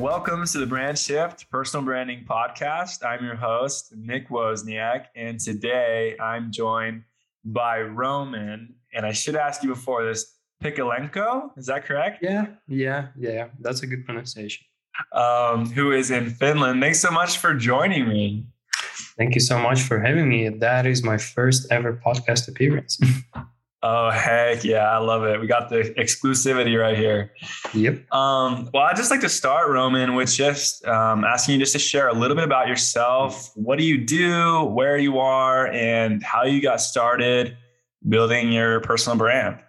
Welcome to the Brand Shift Personal Branding Podcast. I'm your host, Nick Wozniak, and today I'm joined by Roman. And I should ask you before this, Pikalenko, is that correct? Yeah, yeah, yeah. That's a good pronunciation. Um, who is in Finland. Thanks so much for joining me. Thank you so much for having me. That is my first ever podcast appearance. Oh heck yeah, I love it. We got the exclusivity right here. Yep. Um, well, I'd just like to start, Roman, with just um, asking you just to share a little bit about yourself. What do you do, where you are, and how you got started building your personal brand?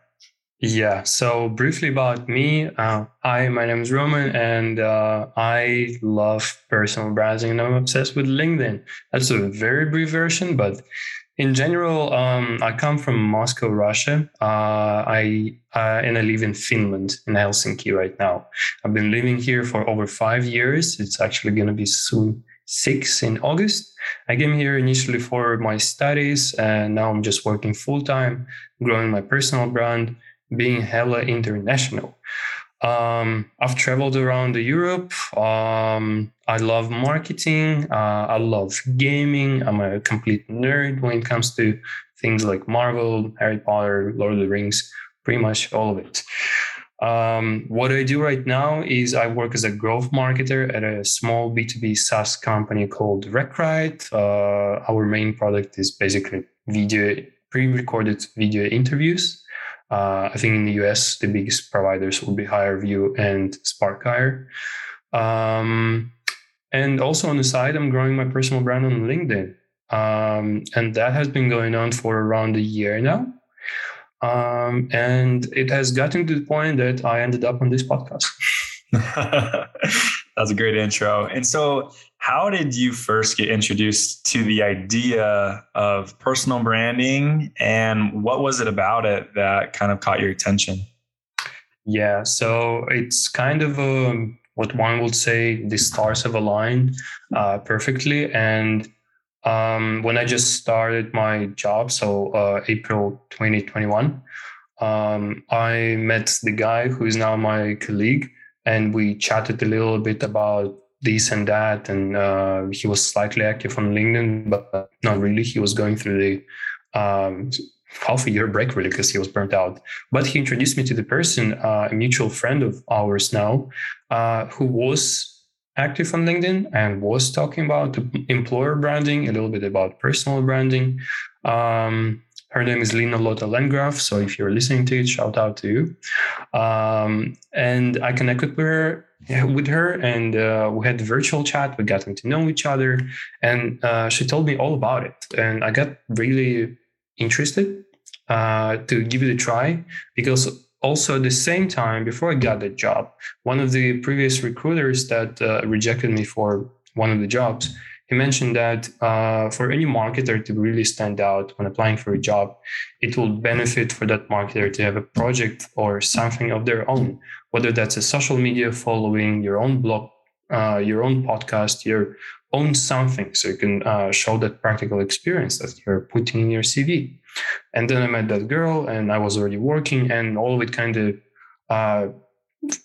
Yeah. So briefly about me, uh, hi, my name is Roman, and uh, I love personal branding, and I'm obsessed with LinkedIn. That's a very brief version, but in general, um, I come from Moscow, Russia. Uh, I uh, and I live in Finland, in Helsinki right now. I've been living here for over five years. It's actually going to be soon six in August. I came here initially for my studies, and now I'm just working full time, growing my personal brand, being hella international. Um, I've traveled around Europe. Um, I love marketing. Uh, I love gaming. I'm a complete nerd when it comes to things like Marvel, Harry Potter, Lord of the Rings, pretty much all of it. Um, what I do right now is I work as a growth marketer at a small B2B SaaS company called Recright. Uh, our main product is basically video, pre recorded video interviews uh, I think in the US, the biggest providers would be HireVue and SparkHire. Um, and also on the side, I'm growing my personal brand on LinkedIn. Um, and that has been going on for around a year now. Um, and it has gotten to the point that I ended up on this podcast. That's a great intro. And so, how did you first get introduced to the idea of personal branding and what was it about it that kind of caught your attention? Yeah, so it's kind of a, um, what one would say the stars have aligned uh, perfectly. And um, when I just started my job, so uh, April 2021, um, I met the guy who is now my colleague, and we chatted a little bit about this and that. And uh, he was slightly active on LinkedIn, but not really. He was going through the um, half a year break really because he was burnt out. But he introduced me to the person, uh, a mutual friend of ours now, uh, who was active on LinkedIn and was talking about employer branding, a little bit about personal branding. Um, her name is Lina Lotta Landgraf. So if you're listening to it, shout out to you. Um, and I connected with her, with her, and uh, we had virtual chat. We got to know each other, and uh, she told me all about it. And I got really interested uh, to give it a try because also at the same time, before I got the job, one of the previous recruiters that uh, rejected me for one of the jobs he mentioned that uh, for any marketer to really stand out when applying for a job, it will benefit for that marketer to have a project or something of their own, whether that's a social media following, your own blog, uh, your own podcast, your own something, so you can uh, show that practical experience that you're putting in your CV. And then I met that girl, and I was already working, and all of it kind of uh,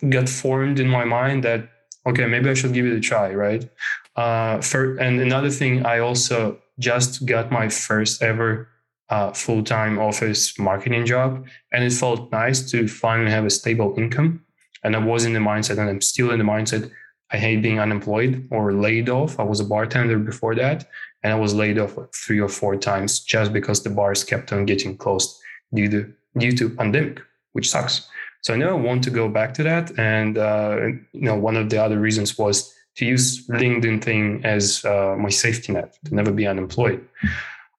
got formed in my mind that okay, maybe I should give it a try, right? Uh, for, and another thing, I also just got my first ever uh, full time office marketing job, and it felt nice to finally have a stable income. And I was in the mindset, and I'm still in the mindset. I hate being unemployed or laid off. I was a bartender before that, and I was laid off like three or four times just because the bars kept on getting closed due to due to pandemic, which sucks. So I know I want to go back to that. And, uh, you know, one of the other reasons was to use LinkedIn thing as uh, my safety net to never be unemployed.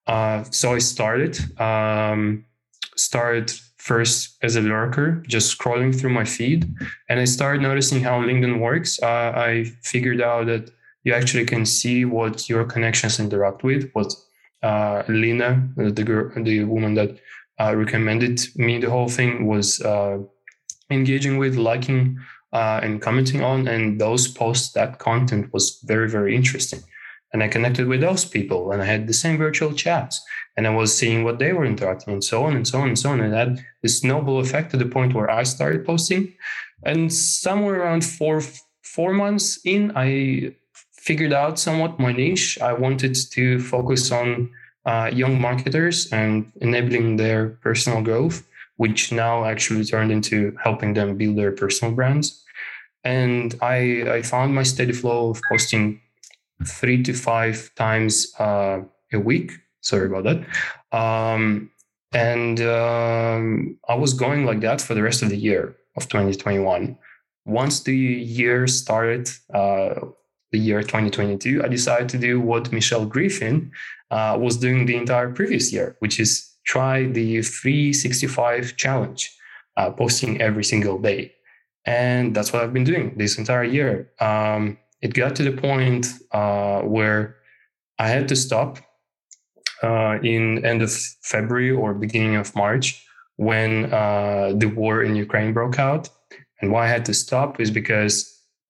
Uh, so I started, um, started first as a lurker, just scrolling through my feed. And I started noticing how LinkedIn works. Uh, I figured out that you actually can see what your connections interact with, what uh, the girl, the woman that uh, recommended me the whole thing was uh, engaging with, liking, uh, and commenting on. And those posts, that content was very, very interesting. And I connected with those people and I had the same virtual chats and I was seeing what they were interacting and so on and so on and so on. And had this snowball effect to the point where I started posting. And somewhere around four, four months in, I figured out somewhat my niche. I wanted to focus on uh, young marketers and enabling their personal growth, which now actually turned into helping them build their personal brands. And I, I found my steady flow of posting three to five times uh, a week. Sorry about that. Um, and um, I was going like that for the rest of the year of 2021. Once the year started, uh, the year 2022, I decided to do what Michelle Griffin uh, was doing the entire previous year, which is try the 365 challenge, uh, posting every single day. And that's what I've been doing this entire year. Um, it got to the point uh, where I had to stop uh, in end of February or beginning of March when uh, the war in Ukraine broke out. And why I had to stop is because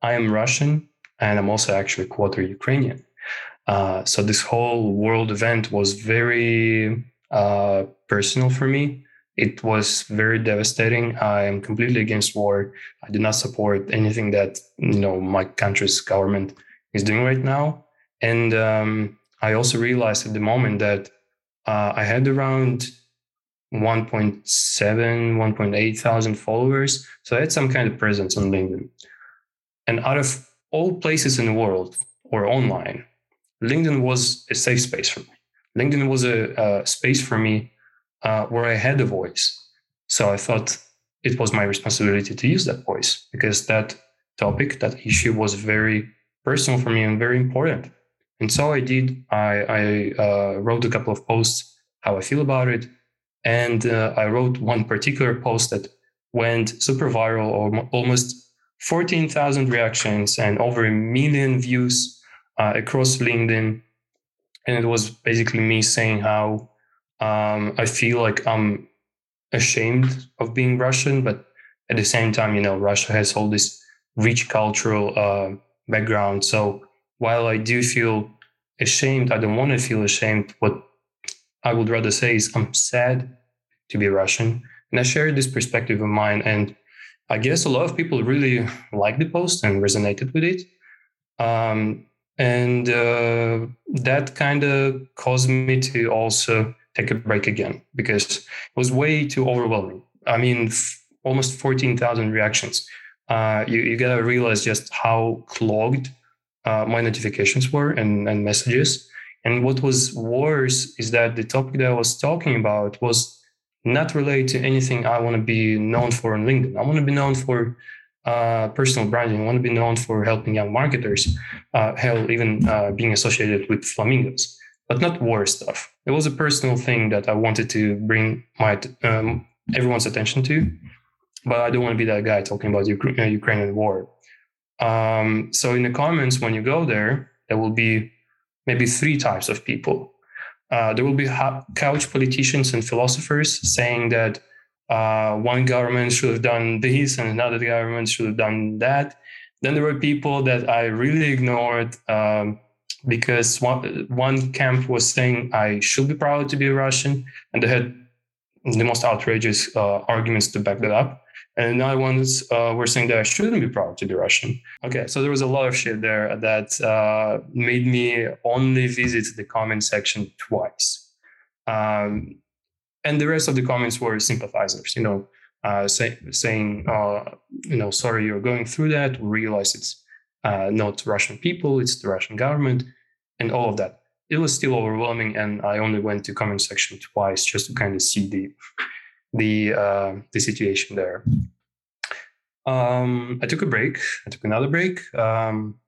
I am Russian and I'm also actually quarter Ukrainian. Uh, so this whole world event was very uh, personal for me. It was very devastating. I am completely against war. I do not support anything that you know my country's government is doing right now. And um, I also realized at the moment that uh, I had around 1.7, 1.8 thousand followers. So I had some kind of presence on LinkedIn. And out of all places in the world or online, LinkedIn was a safe space for me. LinkedIn was a, a space for me uh, where I had a voice. So I thought it was my responsibility to use that voice because that topic, that issue was very personal for me and very important. And so I did. I, I uh, wrote a couple of posts how I feel about it. And uh, I wrote one particular post that went super viral, or almost 14,000 reactions and over a million views uh, across LinkedIn. And it was basically me saying how um, I feel like I'm ashamed of being Russian, but at the same time, you know, Russia has all this rich cultural uh, background. So while I do feel ashamed, I don't want to feel ashamed. What I would rather say is I'm sad to be Russian. And I share this perspective of mine. And I guess a lot of people really liked the post and resonated with it. Um, and uh, that kind of caused me to also take a break again because it was way too overwhelming. I mean, f- almost 14,000 reactions. Uh, you, you got to realize just how clogged uh, my notifications were and, and messages. And what was worse is that the topic that I was talking about was not related to anything I want to be known for on LinkedIn. I want to be known for uh, personal branding. I want to be known for helping young marketers, uh, hell, even uh, being associated with flamingos, but not war stuff. It was a personal thing that I wanted to bring my um, everyone's attention to, but I don't want to be that guy talking about Ukra- uh, Ukrainian war. Um, so in the comments, when you go there, there will be maybe three types of people. Uh, there will be ha- couch politicians and philosophers saying that uh, one government should have done this and another government should have done that. Then there were people that I really ignored um, because one, one camp was saying I should be proud to be Russian, and they had the most outrageous uh, arguments to back that up and another ones uh, were saying that I shouldn't be proud to be Russian. Okay, so there was a lot of shit there that uh, made me only visit the comment section twice. Um, and the rest of the comments were sympathizers, you know, uh, say, saying, uh, you know, sorry you're going through that. We realize it's uh, not Russian people, it's the Russian government, and all of that. It was still overwhelming, and I only went to comment section twice just to kind of see the the uh, the situation there. Um, I took a break. I took another break. Um,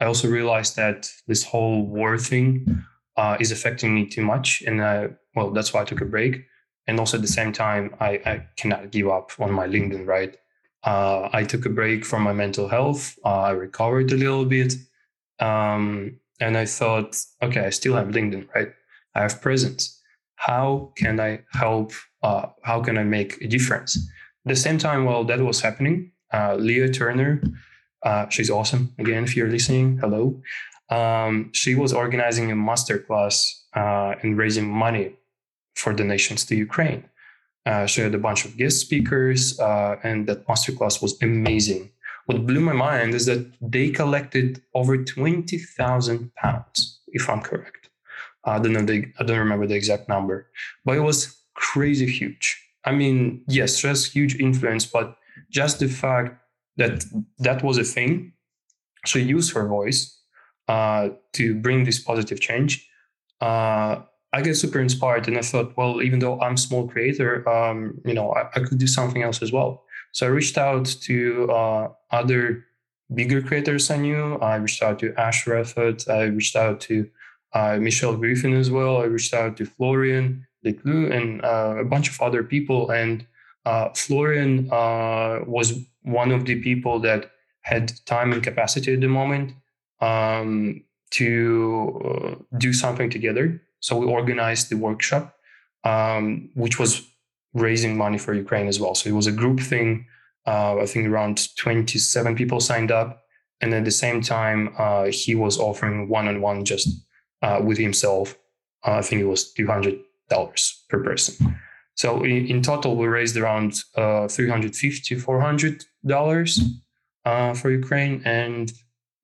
I also realized that this whole war thing uh, is affecting me too much, and I, well, that's why I took a break. And also at the same time, I, I cannot give up on my LinkedIn. Right? Uh, I took a break from my mental health. Uh, I recovered a little bit, um, and I thought, okay, I still have LinkedIn. Right? I have presence how can I help? Uh, how can I make a difference? At the same time, while that was happening, uh, Leah Turner, uh, she's awesome. Again, if you're listening, hello. Um, she was organizing a masterclass uh, and raising money for donations to Ukraine. Uh, she had a bunch of guest speakers, uh, and that masterclass was amazing. what blew my mind is that they collected over 20,000 pounds, if I'm correct. I don't know, the, I don't remember the exact number, but it was crazy huge. I mean, yes, stress huge influence, but just the fact that that was a thing. She used her voice uh, to bring this positive change. Uh, I get super inspired, and I thought, well, even though I'm small creator, um, you know, I, I, could do something else as well. So I reached out to uh, other bigger creators I knew. I reached out to Ash. I reached out to uh, Michelle Griffin as well. I reached out to Florian Leclue and uh, a bunch of other people. And uh, Florian uh, was one of the people that had time and capacity at the moment um, to uh, do something together. So we organized the workshop, um, which was raising money for Ukraine as well. So it was a group thing. Uh, I think around 27 people signed up. And at the same time, he was offering one on one just uh, with himself. Uh, I think it was $200 per person. So in, in total, we raised around uh, 350 $400 uh, for Ukraine. And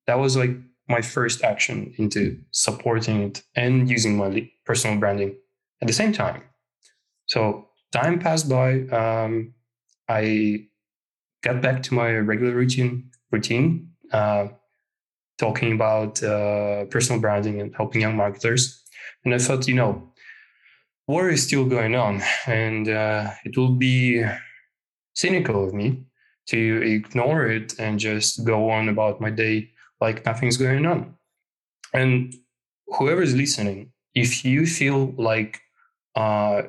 that was like my first action into supporting it and using my personal branding at the same time. So time passed by. Um, I got back to my regular routine routine, uh, talking about uh, personal branding and helping young marketers. And I thought, you know, war is still going on, and uh, it will be cynical of me to ignore it and just go on about my day like nothing's going on. And whoever's listening, if you feel like uh,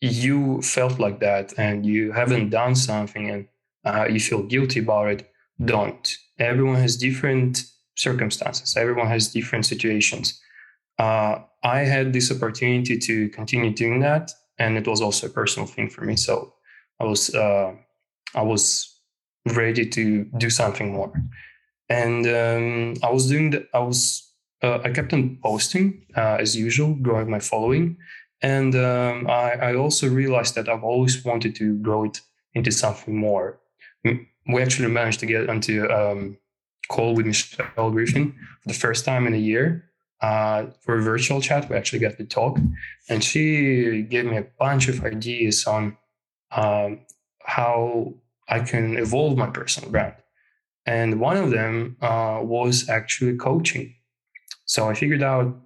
you felt like that and you haven't done something and uh, you feel guilty about it, don't. Everyone has different circumstances, everyone has different situations. Uh, I had this opportunity to continue doing that, and it was also a personal thing for me. So I was uh, I was ready to do something more, and um, I was doing that. I was uh, I kept on posting uh, as usual, growing my following, and um, I, I also realized that I've always wanted to grow it into something more. We actually managed to get onto um, call with Michelle Griffin for the first time in a year uh, for a virtual chat. We actually got to talk, and she gave me a bunch of ideas on um, how I can evolve my personal brand. And one of them uh, was actually coaching. So I figured out,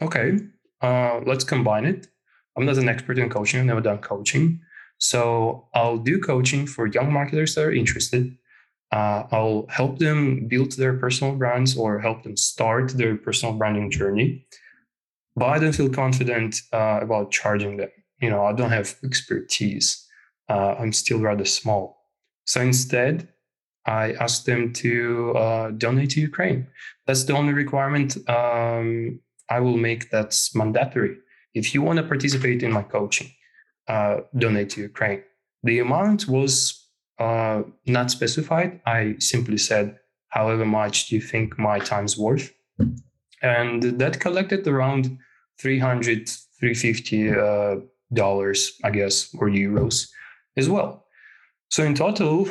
okay, uh, let's combine it. I'm not an expert in coaching, I've never done coaching. So I'll do coaching for young marketers that are interested. Uh, I'll help them build their personal brands or help them start their personal branding journey. But I don't feel confident uh, about charging them. You know, I don't have expertise. Uh, I'm still rather small. So instead, I asked them to uh, donate to Ukraine. That's the only requirement um, I will make that's mandatory. If you want to participate in my coaching, uh, donate to Ukraine. The amount was uh, not specified. I simply said, however much do you think my time's worth? And that collected around 300, 350 uh, dollars, I guess, or euros as well. So in total,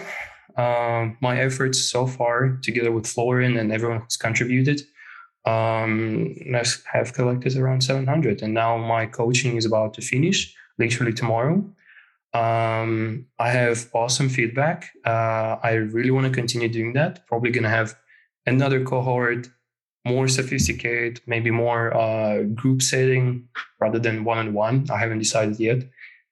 uh, my efforts so far, together with Florian and everyone who's contributed, um, have collected around 700. And now my coaching is about to finish, literally tomorrow. Um, I have awesome feedback. Uh, I really want to continue doing that. Probably going to have another cohort, more sophisticated, maybe more uh, group setting rather than one on one. I haven't decided yet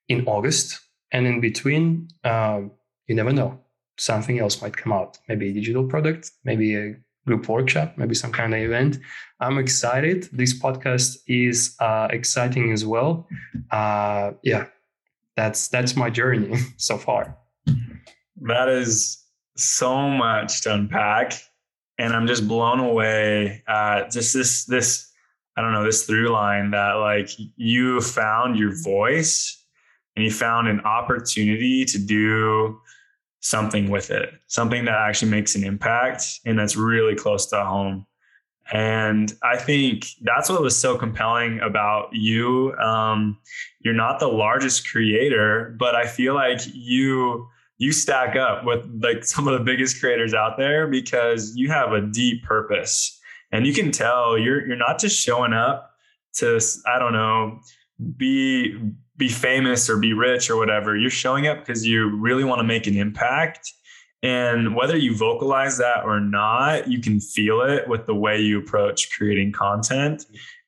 in August. And in between, uh, you never know. Something else might come out. Maybe a digital product, maybe a group workshop, maybe some kind of event. I'm excited. This podcast is uh, exciting as well. Uh, yeah, that's that's my journey so far. That is so much to unpack, and I'm just blown away at just this this I don't know this through line that like you found your voice and you found an opportunity to do something with it, something that actually makes an impact and that's really close to home. And I think that's what was so compelling about you. Um, you're not the largest creator, but I feel like you you stack up with like some of the biggest creators out there because you have a deep purpose. And you can tell you're you're not just showing up to I don't know be be famous or be rich or whatever. You're showing up because you really want to make an impact and whether you vocalize that or not you can feel it with the way you approach creating content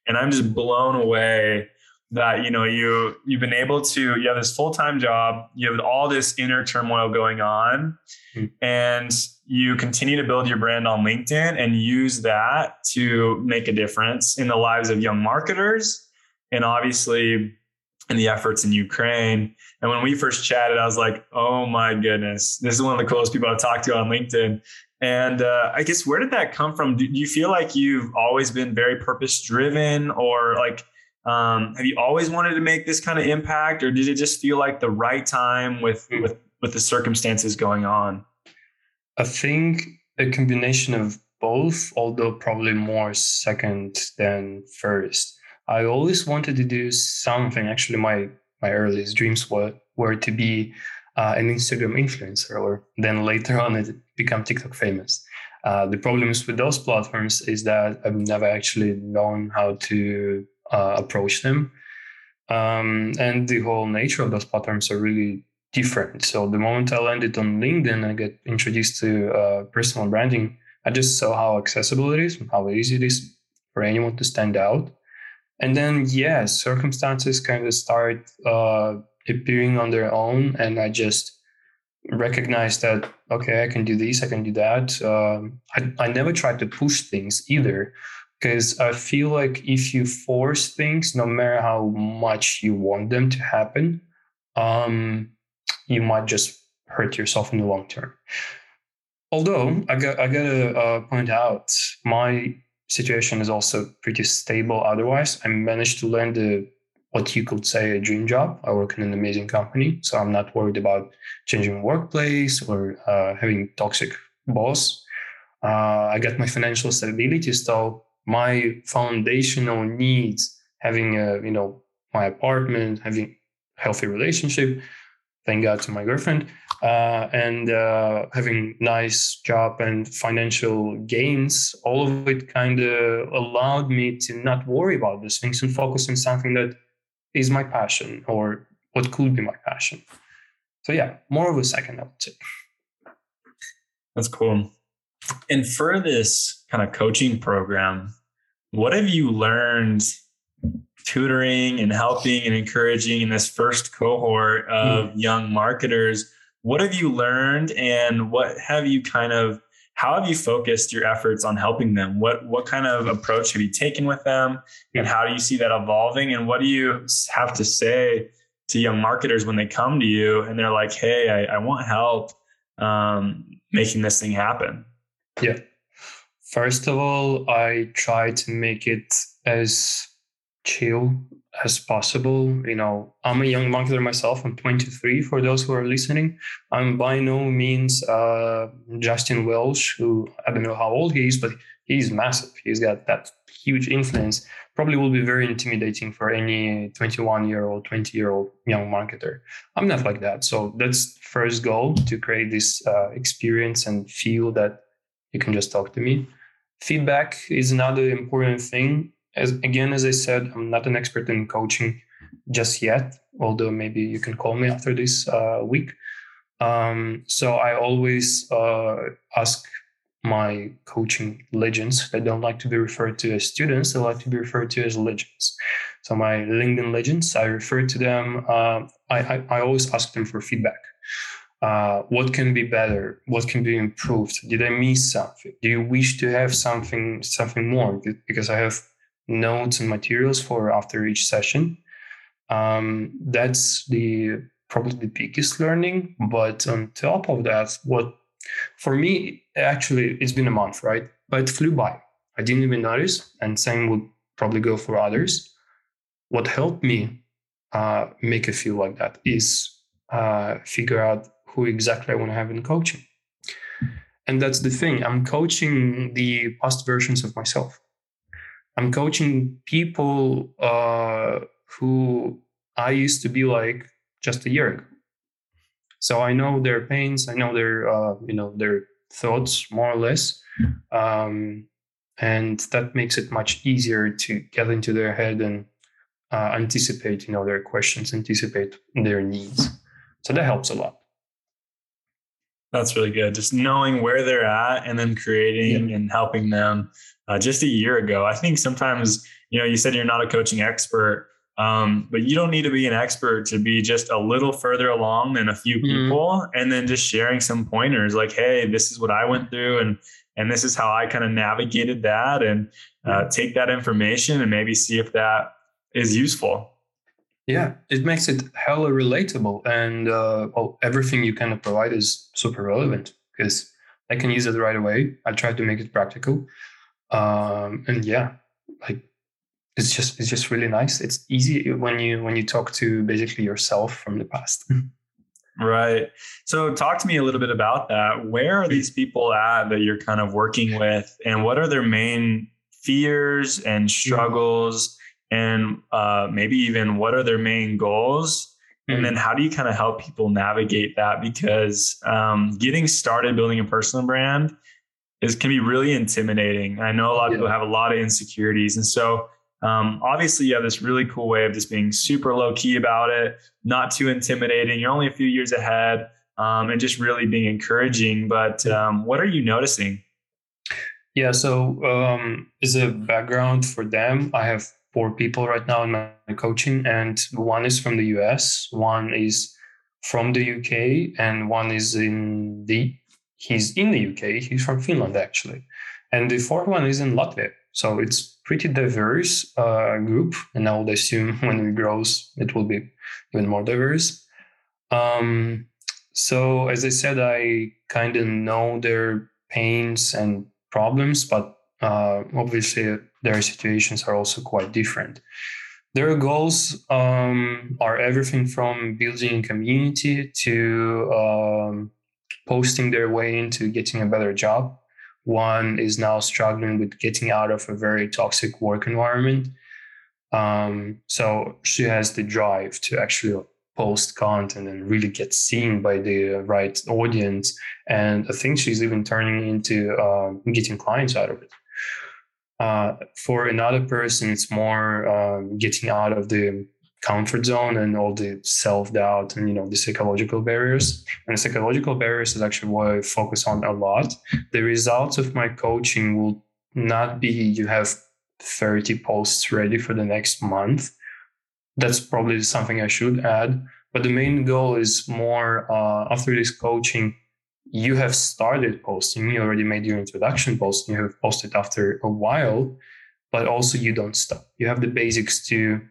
and I'm just blown away that you know you you've been able to you have this full-time job you have all this inner turmoil going on mm-hmm. and you continue to build your brand on linkedin and use that to make a difference in the lives of young marketers and obviously in the efforts in ukraine and when we first chatted i was like oh my goodness this is one of the coolest people i've talked to on linkedin and uh, i guess where did that come from do you feel like you've always been very purpose driven or like um, have you always wanted to make this kind of impact, or did it just feel like the right time with hmm. with with the circumstances going on? I think a combination of both, although probably more second than first. I always wanted to do something. Actually, my my earliest dreams were were to be uh, an Instagram influencer, or then later on it become TikTok famous. Uh, the problems with those platforms is that I've never actually known how to uh, approach them. Um, and the whole nature of those platforms are really different. So the moment I landed on LinkedIn I get introduced to uh, personal branding, I just saw how accessible it is and how easy it is for anyone to stand out. And then, yeah, circumstances kind of start uh, appearing on their own, and I just recognize that okay, I can do this, I can do that. Um, I, I never tried to push things either because I feel like if you force things, no matter how much you want them to happen, um, you might just hurt yourself in the long term. Although I got I gotta uh, point out, my situation is also pretty stable. Otherwise, I managed to land a what you could say a dream job. I work in an amazing company, so I'm not worried about changing workplace or uh, having toxic boss. Uh, I got my financial stability, so my foundational needs, having a, you know, my apartment, having healthy relationship, thank God to my girlfriend, uh, and uh, having nice job and financial gains, all of it kind of allowed me to not worry about these things and focus on something that is my passion or what could be my passion. So yeah, more of a second, I. That's cool. And for this kind of coaching program, what have you learned tutoring and helping and encouraging in this first cohort of mm. young marketers? What have you learned and what have you kind of how have you focused your efforts on helping them? What what kind of approach have you taken with them and how do you see that evolving and what do you have to say to young marketers when they come to you and they're like, "Hey, I, I want help um, making this thing happen"? Yeah. First of all, I try to make it as chill as possible. You know, I'm a young marketer myself. I'm 23 for those who are listening. I'm by no means uh, Justin Welsh, who I don't know how old he is, but he's massive. He's got that huge influence. Probably will be very intimidating for any 21 year old, 20 year old young marketer. I'm not like that. So that's first goal to create this uh, experience and feel that you can just talk to me. Feedback is another important thing. As again, as I said, I'm not an expert in coaching just yet, although maybe you can call me after this uh, week. Um, so I always uh, ask my coaching legends. They don't like to be referred to as students; they like to be referred to as legends. So my LinkedIn legends, I refer to them. Uh, I, I, I always ask them for feedback uh, what can be better what can be improved did i miss something do you wish to have something something more because i have notes and materials for after each session um, that's the probably the biggest learning but on top of that what for me actually it's been a month right but it flew by i didn't even notice and same would probably go for others what helped me uh, make it feel like that is uh, figure out who exactly I want to have in coaching. And that's the thing. I'm coaching the past versions of myself. I'm coaching people uh, who I used to be like just a year ago. So I know their pains, I know their uh, you know their thoughts more or less, um, and that makes it much easier to get into their head and uh, anticipate you know their questions, anticipate their needs. So that helps a lot. That's really good. Just knowing where they're at and then creating yeah. and helping them. Uh, just a year ago, I think sometimes you know you said you're not a coaching expert um, but you don't need to be an expert to be just a little further along than a few mm-hmm. people and then just sharing some pointers like hey this is what i went through and and this is how i kind of navigated that and uh, take that information and maybe see if that is useful yeah it makes it hella relatable and uh, well everything you kind of provide is super relevant because i can use it right away i try to make it practical um, and yeah like it's just it's just really nice. It's easy when you when you talk to basically yourself from the past. Right. So talk to me a little bit about that. Where are these people at that you're kind of working with and what are their main fears and struggles and uh, maybe even what are their main goals? And then how do you kind of help people navigate that? Because um, getting started building a personal brand is can be really intimidating. I know a lot of yeah. people have a lot of insecurities. And so um, obviously, you have this really cool way of just being super low key about it, not too intimidating. You're only a few years ahead, um, and just really being encouraging. But um, what are you noticing? Yeah, so um, as a background for them, I have four people right now in my coaching, and one is from the US, one is from the UK, and one is in the he's in the UK. He's from Finland actually, and the fourth one is in Latvia. So it's pretty diverse uh, group, and I would assume when it grows, it will be even more diverse. Um, so as I said, I kind of know their pains and problems, but uh, obviously their situations are also quite different. Their goals um, are everything from building a community to um, posting their way into getting a better job one is now struggling with getting out of a very toxic work environment. Um, so she has the drive to actually post content and really get seen by the right audience. And I think she's even turning into uh, getting clients out of it. Uh, for another person, it's more uh, getting out of the comfort zone and all the self doubt and you know the psychological barriers. And the psychological barriers is actually what I focus on a lot. The results of my coaching will not be you have 30 posts ready for the next month. That's probably something I should add. But the main goal is more uh, after this coaching, you have started posting, you already made your introduction post, you have posted after a while, but also you don't stop. You have the basics to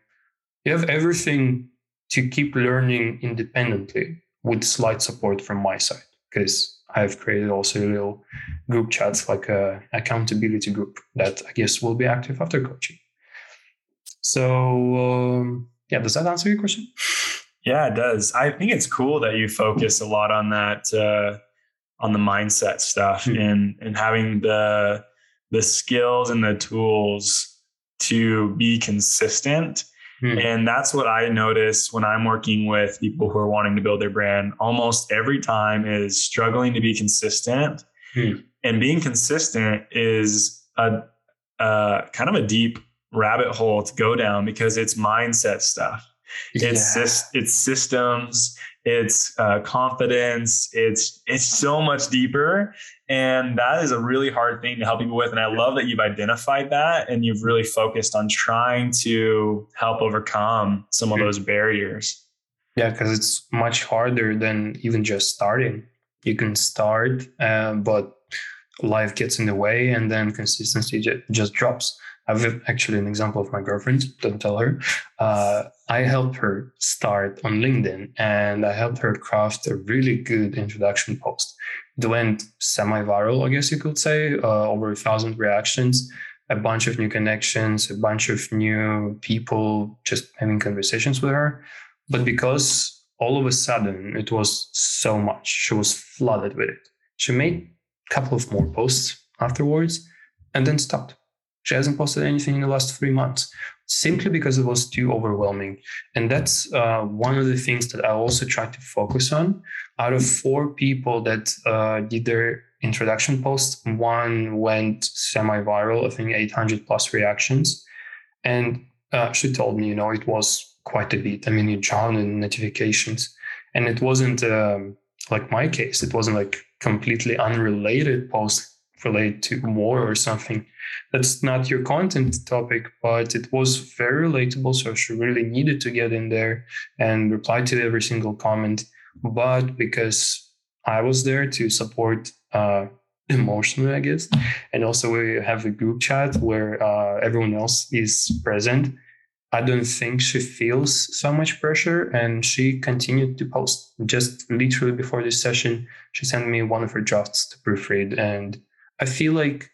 you have everything to keep learning independently with slight support from my side because I've created also a little group chats like a accountability group that I guess will be active after coaching. So um, yeah, does that answer your question? Yeah, it does. I think it's cool that you focus a lot on that uh, on the mindset stuff mm-hmm. and and having the the skills and the tools to be consistent Hmm. And that's what I notice when I'm working with people who are wanting to build their brand. Almost every time is struggling to be consistent. Hmm. And being consistent is a, a, kind of a deep rabbit hole to go down because it's mindset stuff. It's yeah. it's systems, it's uh, confidence, it's it's so much deeper, and that is a really hard thing to help people with. And I love that you've identified that and you've really focused on trying to help overcome some of those barriers. Yeah, because it's much harder than even just starting. You can start, uh, but life gets in the way and then consistency just drops. I have actually an example of my girlfriend. Don't tell her. Uh, I helped her start on LinkedIn and I helped her craft a really good introduction post. It went semi viral, I guess you could say, uh, over a thousand reactions, a bunch of new connections, a bunch of new people just having conversations with her. But because all of a sudden it was so much, she was flooded with it. She made a couple of more posts afterwards and then stopped she hasn't posted anything in the last three months simply because it was too overwhelming. And that's uh, one of the things that I also try to focus on. Out of four people that uh, did their introduction post, one went semi viral, I think 800 plus reactions. And uh, she told me, you know, it was quite a bit. I mean, you drown in notifications. And it wasn't um, like my case, it wasn't like completely unrelated post related to war or something that's not your content topic, but it was very relatable. So she really needed to get in there and reply to every single comment. But because I was there to support uh, emotionally, I guess, and also we have a group chat where uh, everyone else is present. I don't think she feels so much pressure, and she continued to post. Just literally before this session, she sent me one of her drafts to proofread, and I feel like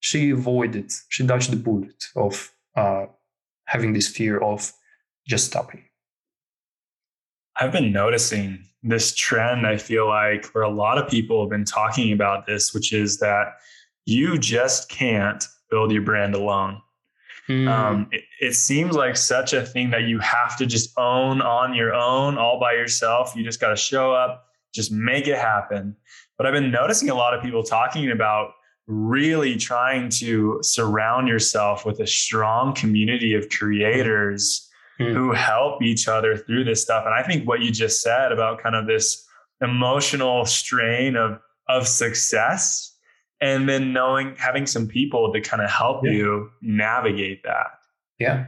she avoided, she dodged the bullet of uh, having this fear of just stopping. I've been noticing this trend, I feel like, where a lot of people have been talking about this, which is that you just can't build your brand alone. Mm. Um, it, it, seems like such a thing that you have to just own on your own, all by yourself. You just got to show up, just make it happen. But I've been noticing a lot of people talking about really trying to surround yourself with a strong community of creators mm. who help each other through this stuff. And I think what you just said about kind of this emotional strain of of success and then knowing having some people to kind of help yeah. you navigate that. Yeah.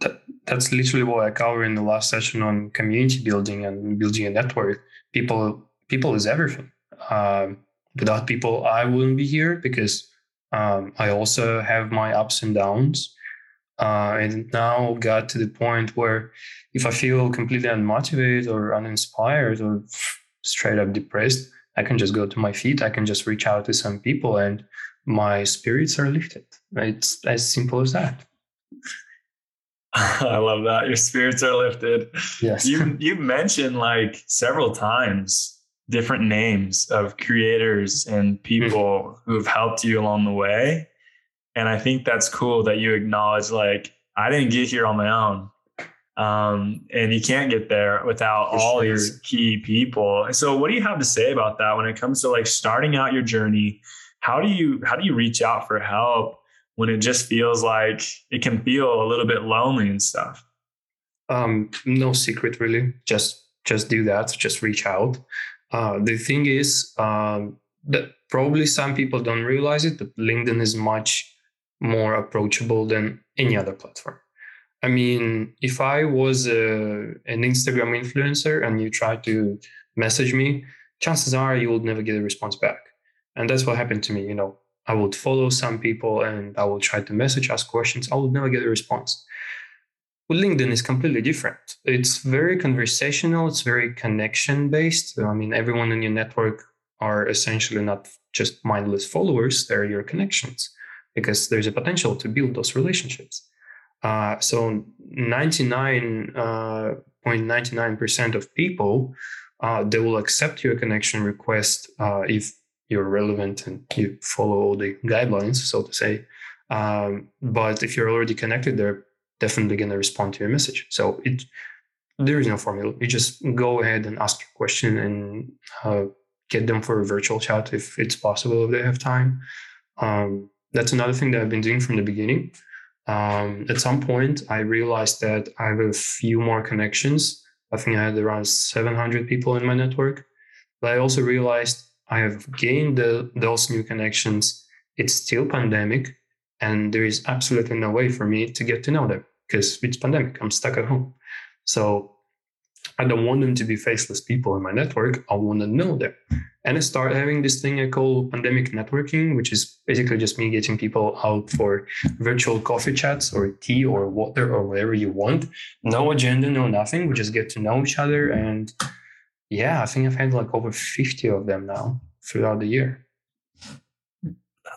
That, that's literally what I covered in the last session on community building and building a network. People people is everything. Um, without people, I wouldn't be here because um, I also have my ups and downs. Uh, and now got to the point where if I feel completely unmotivated or uninspired or straight up depressed, I can just go to my feet. I can just reach out to some people and my spirits are lifted. It's as simple as that. I love that. Your spirits are lifted. Yes. You you mentioned like several times different names of creators and people who have helped you along the way. And I think that's cool that you acknowledge, like, I didn't get here on my own. Um, and you can't get there without For all sure. these key people. So what do you have to say about that when it comes to like starting out your journey? How do you how do you reach out for help when it just feels like it can feel a little bit lonely and stuff? Um, no secret really. Just just do that. Just reach out. Uh, the thing is um, that probably some people don't realize it, but LinkedIn is much more approachable than any other platform. I mean, if I was a, an Instagram influencer and you try to message me, chances are you will never get a response back. And that's what happened to me. You know, I would follow some people and I will try to message, ask questions. I would never get a response. LinkedIn is completely different. It's very conversational, it's very connection based. I mean, everyone in your network are essentially not just mindless followers, they're your connections because there's a potential to build those relationships. Uh, so 99.99% uh, of people, uh, they will accept your connection request uh, if you're relevant and you follow all the guidelines, so to say. Um, but if you're already connected, they're definitely going to respond to your message. So it there is no formula. You just go ahead and ask your question and uh, get them for a virtual chat if it's possible if they have time. Um, that's another thing that I've been doing from the beginning. Um, at some point, I realized that I have a few more connections. I think I had around 700 people in my network. But I also realized I have gained the, those new connections. It's still pandemic, and there is absolutely no way for me to get to know them because it's pandemic. I'm stuck at home. So I don't want them to be faceless people in my network. I want to know them. And I start having this thing I call pandemic networking, which is basically just me getting people out for virtual coffee chats or tea or water or whatever you want. No agenda, no nothing. We just get to know each other. And yeah, I think I've had like over 50 of them now throughout the year.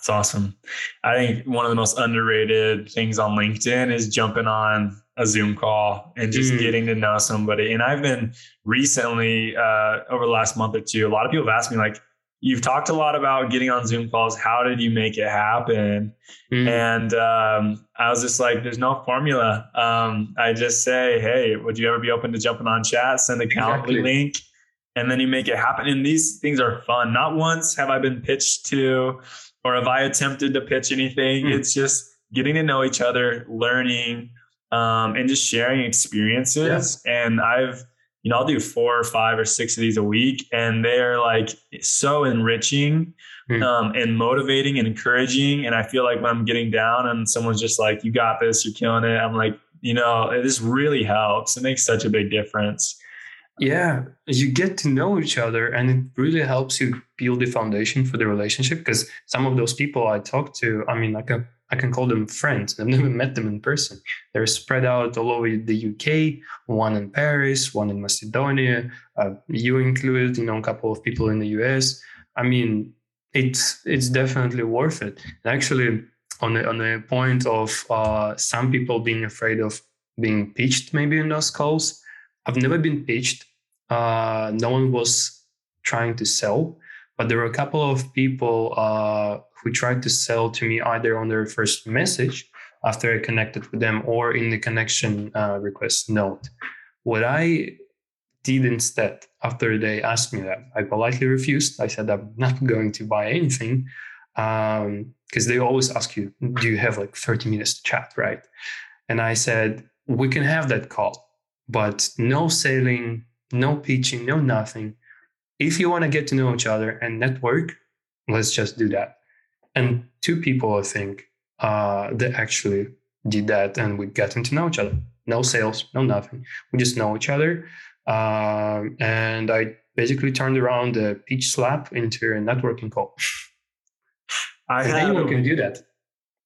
That's awesome. I think one of the most underrated things on LinkedIn is jumping on a Zoom call and just mm. getting to know somebody. And I've been recently, uh, over the last month or two, a lot of people have asked me, like, you've talked a lot about getting on Zoom calls. How did you make it happen? Mm. And um, I was just like, there's no formula. Um, I just say, hey, would you ever be open to jumping on chat? Send a Calendly exactly. link, and then you make it happen. And these things are fun. Not once have I been pitched to, or have I attempted to pitch anything. Mm. It's just getting to know each other, learning, um, and just sharing experiences. Yeah. And I've you know, I'll do four or five or six of these a week, and they're like so enriching mm. um, and motivating and encouraging. And I feel like when I'm getting down and someone's just like, "You got this, you're killing it," I'm like, you know, this really helps. It makes such a big difference. Yeah, you get to know each other, and it really helps you build the foundation for the relationship. Because some of those people I talk to, I mean, like a I can call them friends. I've never met them in person. They're spread out all over the UK, one in Paris, one in Macedonia, uh, you included, you know, a couple of people in the US. I mean, it's it's definitely worth it. And actually, on the on the point of uh, some people being afraid of being pitched, maybe in those calls, I've never been pitched. Uh, no one was trying to sell, but there were a couple of people uh, who tried to sell to me either on their first message after I connected with them or in the connection uh, request note. What I did instead, after they asked me that, I politely refused. I said, I'm not going to buy anything because um, they always ask you, do you have like 30 minutes to chat, right? And I said, we can have that call, but no selling, no pitching, no nothing. If you want to get to know each other and network, let's just do that and two people, I think, uh, that actually did that, and we got to know each other. No sales, no nothing. We just know each other, um, and I basically turned around the pitch slap into a networking call. I have, anyone can do that.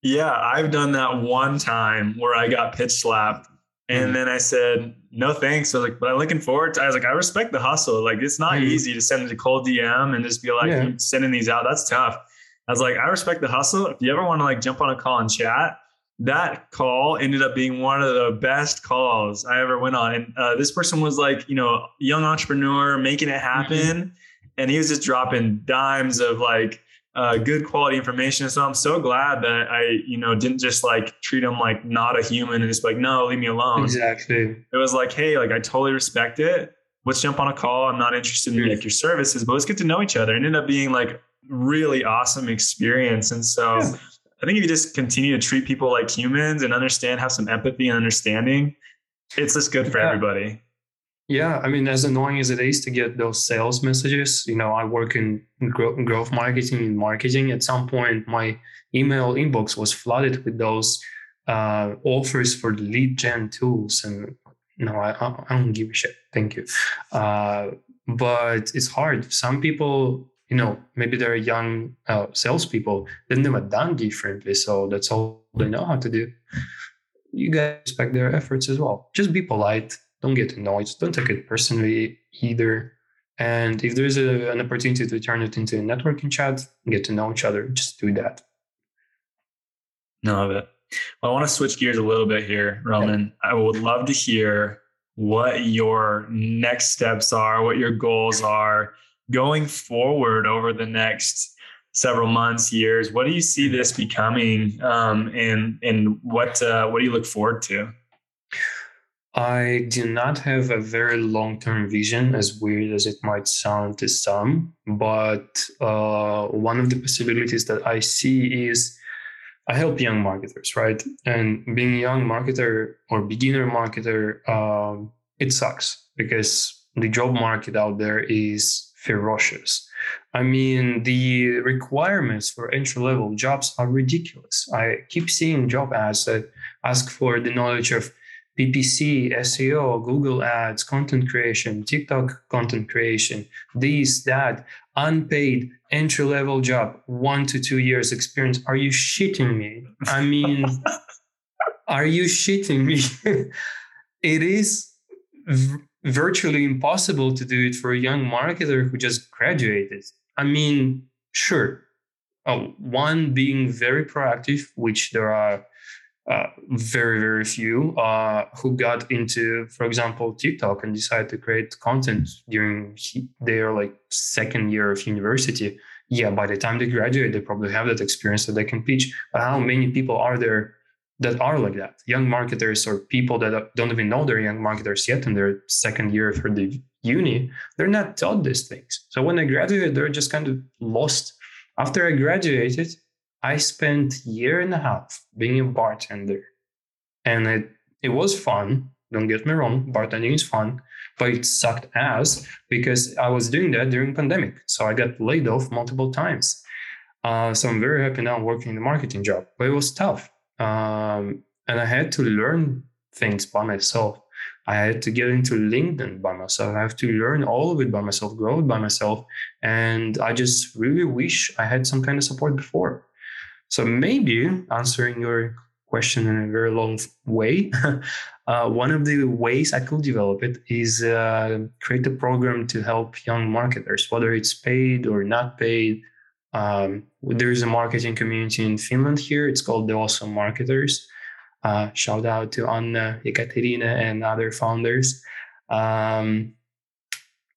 Yeah, I've done that one time where I got pitch slapped, and mm-hmm. then I said no thanks. So like, but I'm looking forward to. I was like, I respect the hustle. Like, it's not mm-hmm. easy to send a cold DM and just be like, yeah. sending these out. That's tough. I was like, I respect the hustle. If you ever want to like jump on a call and chat, that call ended up being one of the best calls I ever went on. And uh, this person was like, you know, young entrepreneur making it happen. Mm-hmm. And he was just dropping dimes of like uh, good quality information. So I'm so glad that I, you know, didn't just like treat him like not a human and just like, no, leave me alone. Exactly. It was like, hey, like I totally respect it. Let's jump on a call. I'm not interested in like your services, but let's get to know each other. And ended up being like really awesome experience. And so yeah. I think if you just continue to treat people like humans and understand, have some empathy and understanding, it's just good for yeah. everybody. Yeah, I mean, as annoying as it is to get those sales messages, you know, I work in growth marketing and marketing. At some point, my email inbox was flooded with those uh, offers for the lead gen tools, and no, I, I don't give a shit. Thank you. Uh, but it's hard. Some people you know, maybe they're young uh, salespeople. They've never done differently, so that's all they know how to do. You guys respect their efforts as well. Just be polite. Don't get annoyed. Don't take it personally either. And if there's a, an opportunity to turn it into a networking chat, get to know each other, just do that. No, but well, I want to switch gears a little bit here, Roman. Yeah. I would love to hear what your next steps are, what your goals are going forward over the next several months, years, what do you see this becoming, um, and and what uh, what do you look forward to? I do not have a very long term vision, as weird as it might sound to some. But uh, one of the possibilities that I see is I help young marketers, right? And being a young marketer or beginner marketer, um, it sucks because the job market out there is ferocious. I mean, the requirements for entry level jobs are ridiculous. I keep seeing job ads that ask for the knowledge of PPC, SEO, Google Ads, content creation, TikTok content creation, this, that, unpaid entry level job, one to two years experience. Are you shitting me? I mean, are you shitting me? it is virtually impossible to do it for a young marketer who just graduated. I mean, sure, oh, one being very proactive, which there are uh, very very few uh, who got into for example tiktok and decided to create content during their like second year of university. Yeah by the time they graduate they probably have that experience that they can pitch. But how many people are there that are like that? Young marketers or people that don't even know they're young marketers yet in their second year for the uni they're not taught these things. So when they graduate they're just kind of lost. After i graduated I spent year and a half being a bartender, and it it was fun. Don't get me wrong, bartending is fun, but it sucked ass because I was doing that during pandemic, so I got laid off multiple times. Uh, so I'm very happy now working in the marketing job, but it was tough, um, and I had to learn things by myself. I had to get into LinkedIn by myself. I have to learn all of it by myself, grow it by myself, and I just really wish I had some kind of support before. So maybe answering your question in a very long way, uh, one of the ways I could develop it is uh, create a program to help young marketers, whether it's paid or not paid. Um, there is a marketing community in Finland here. It's called the Awesome Marketers. Uh, shout out to Anna, Ekaterina, and other founders. Um,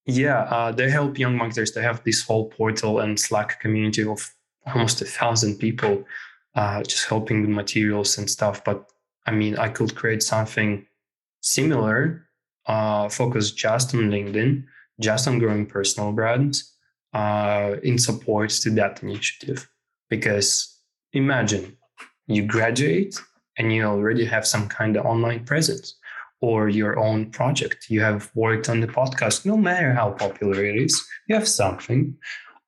yeah, uh, they help young marketers. They have this whole portal and Slack community of almost a thousand people uh, just helping with materials and stuff. But I mean, I could create something similar, uh, focus just on LinkedIn, just on growing personal brands uh, in support to that initiative. Because imagine you graduate and you already have some kind of online presence or your own project. You have worked on the podcast, no matter how popular it is, you have something.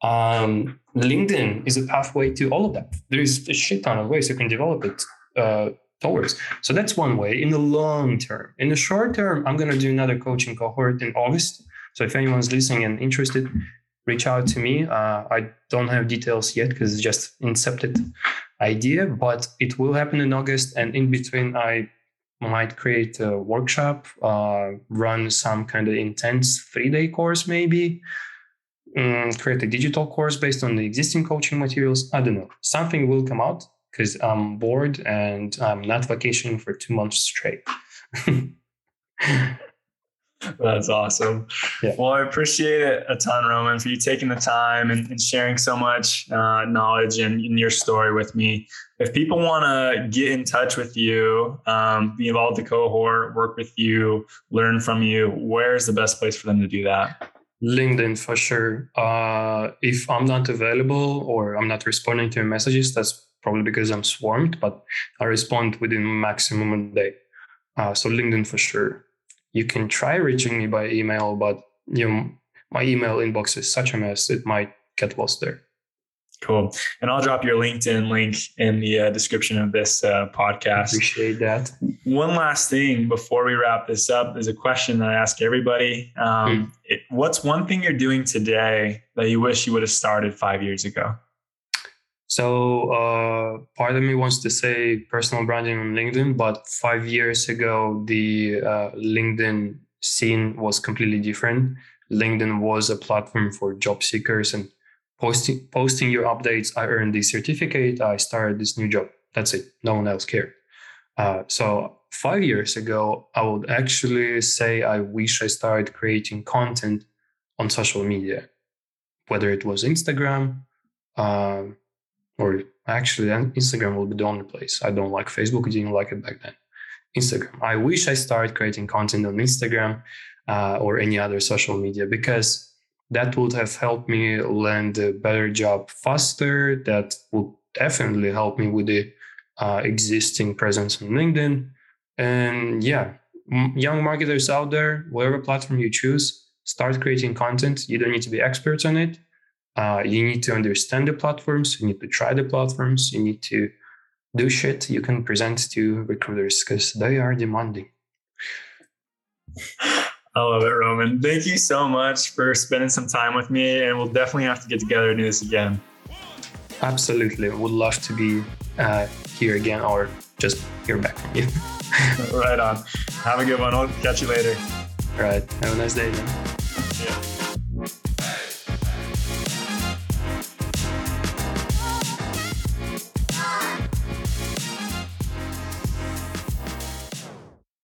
Um, LinkedIn is a pathway to all of that. There's a shit ton of ways you can develop it uh, towards. So that's one way in the long term. In the short term, I'm going to do another coaching cohort in August. So if anyone's listening and interested, reach out to me. Uh, I don't have details yet because it's just incepted idea, but it will happen in August. And in between, I might create a workshop, uh, run some kind of intense three day course, maybe um, create a digital course based on the existing coaching materials. I don't know. Something will come out because I'm bored and I'm not vacationing for two months straight. That's awesome. Yeah. Well, I appreciate it a ton, Roman, for you taking the time and, and sharing so much uh, knowledge and, and, your story with me. If people want to get in touch with you, um, be involved in the cohort, work with you, learn from you, where's the best place for them to do that? LinkedIn for sure. Uh, if I'm not available or I'm not responding to your messages, that's probably because I'm swarmed, but I respond within maximum a day. Uh, so LinkedIn for sure. You can try reaching me by email, but you know, my email inbox is such a mess, it might get lost there. Cool. And I'll drop your LinkedIn link in the uh, description of this uh, podcast. Appreciate that. One last thing before we wrap this up is a question that I ask everybody. Um, mm. it, what's one thing you're doing today that you wish you would have started five years ago? So, uh, part of me wants to say personal branding on LinkedIn, but five years ago, the uh, LinkedIn scene was completely different. LinkedIn was a platform for job seekers and posting posting your updates. I earned this certificate. I started this new job. That's it. No one else cared. Uh, so five years ago, I would actually say I wish I started creating content on social media, whether it was Instagram uh, or actually Instagram will be the only place. I don't like Facebook. I didn't like it back then. Instagram. I wish I started creating content on Instagram uh, or any other social media because that would have helped me land a better job faster. That would definitely help me with the uh, existing presence on LinkedIn. And yeah, young marketers out there, whatever platform you choose, start creating content. You don't need to be experts on it. Uh, you need to understand the platforms. You need to try the platforms. You need to do shit you can present to recruiters because they are demanding. I love it, Roman. Thank you so much for spending some time with me, and we'll definitely have to get together and do this again. Absolutely. Would love to be uh, here again or just hear back from you. right on. Have a good one. I'll catch you later. All right. Have a nice day, man.